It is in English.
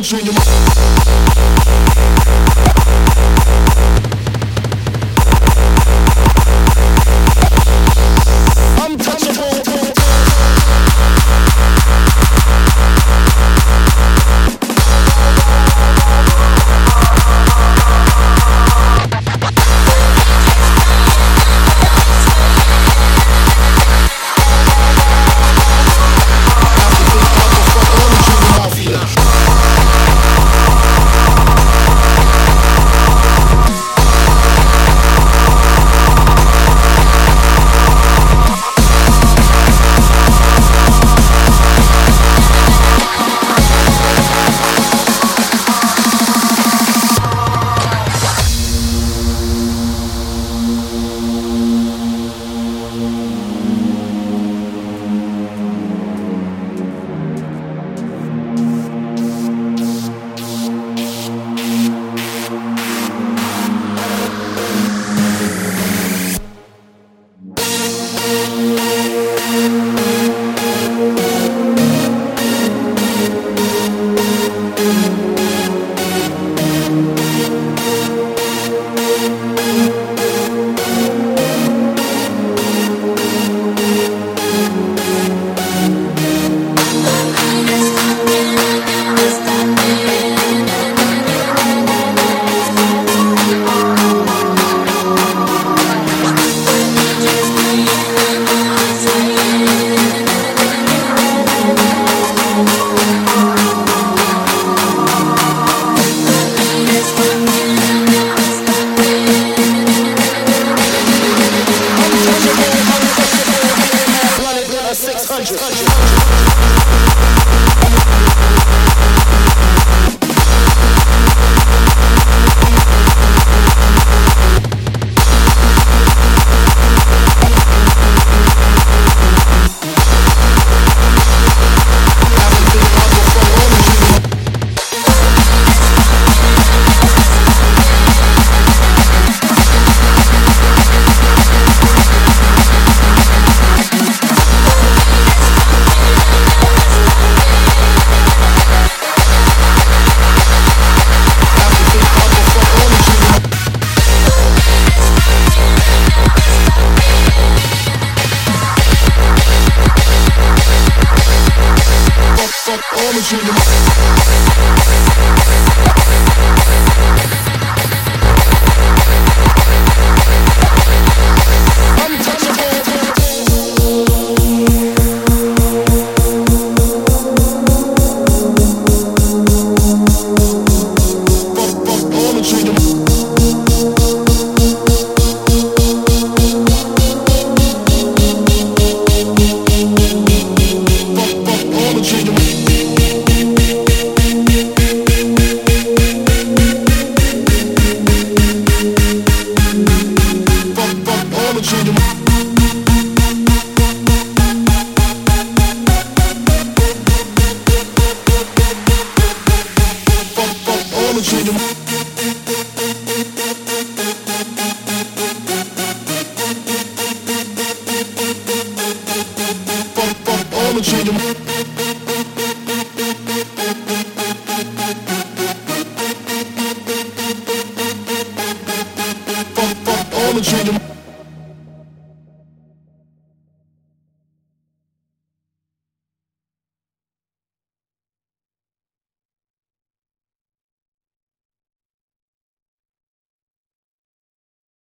coming to your mouth. country. like all machine.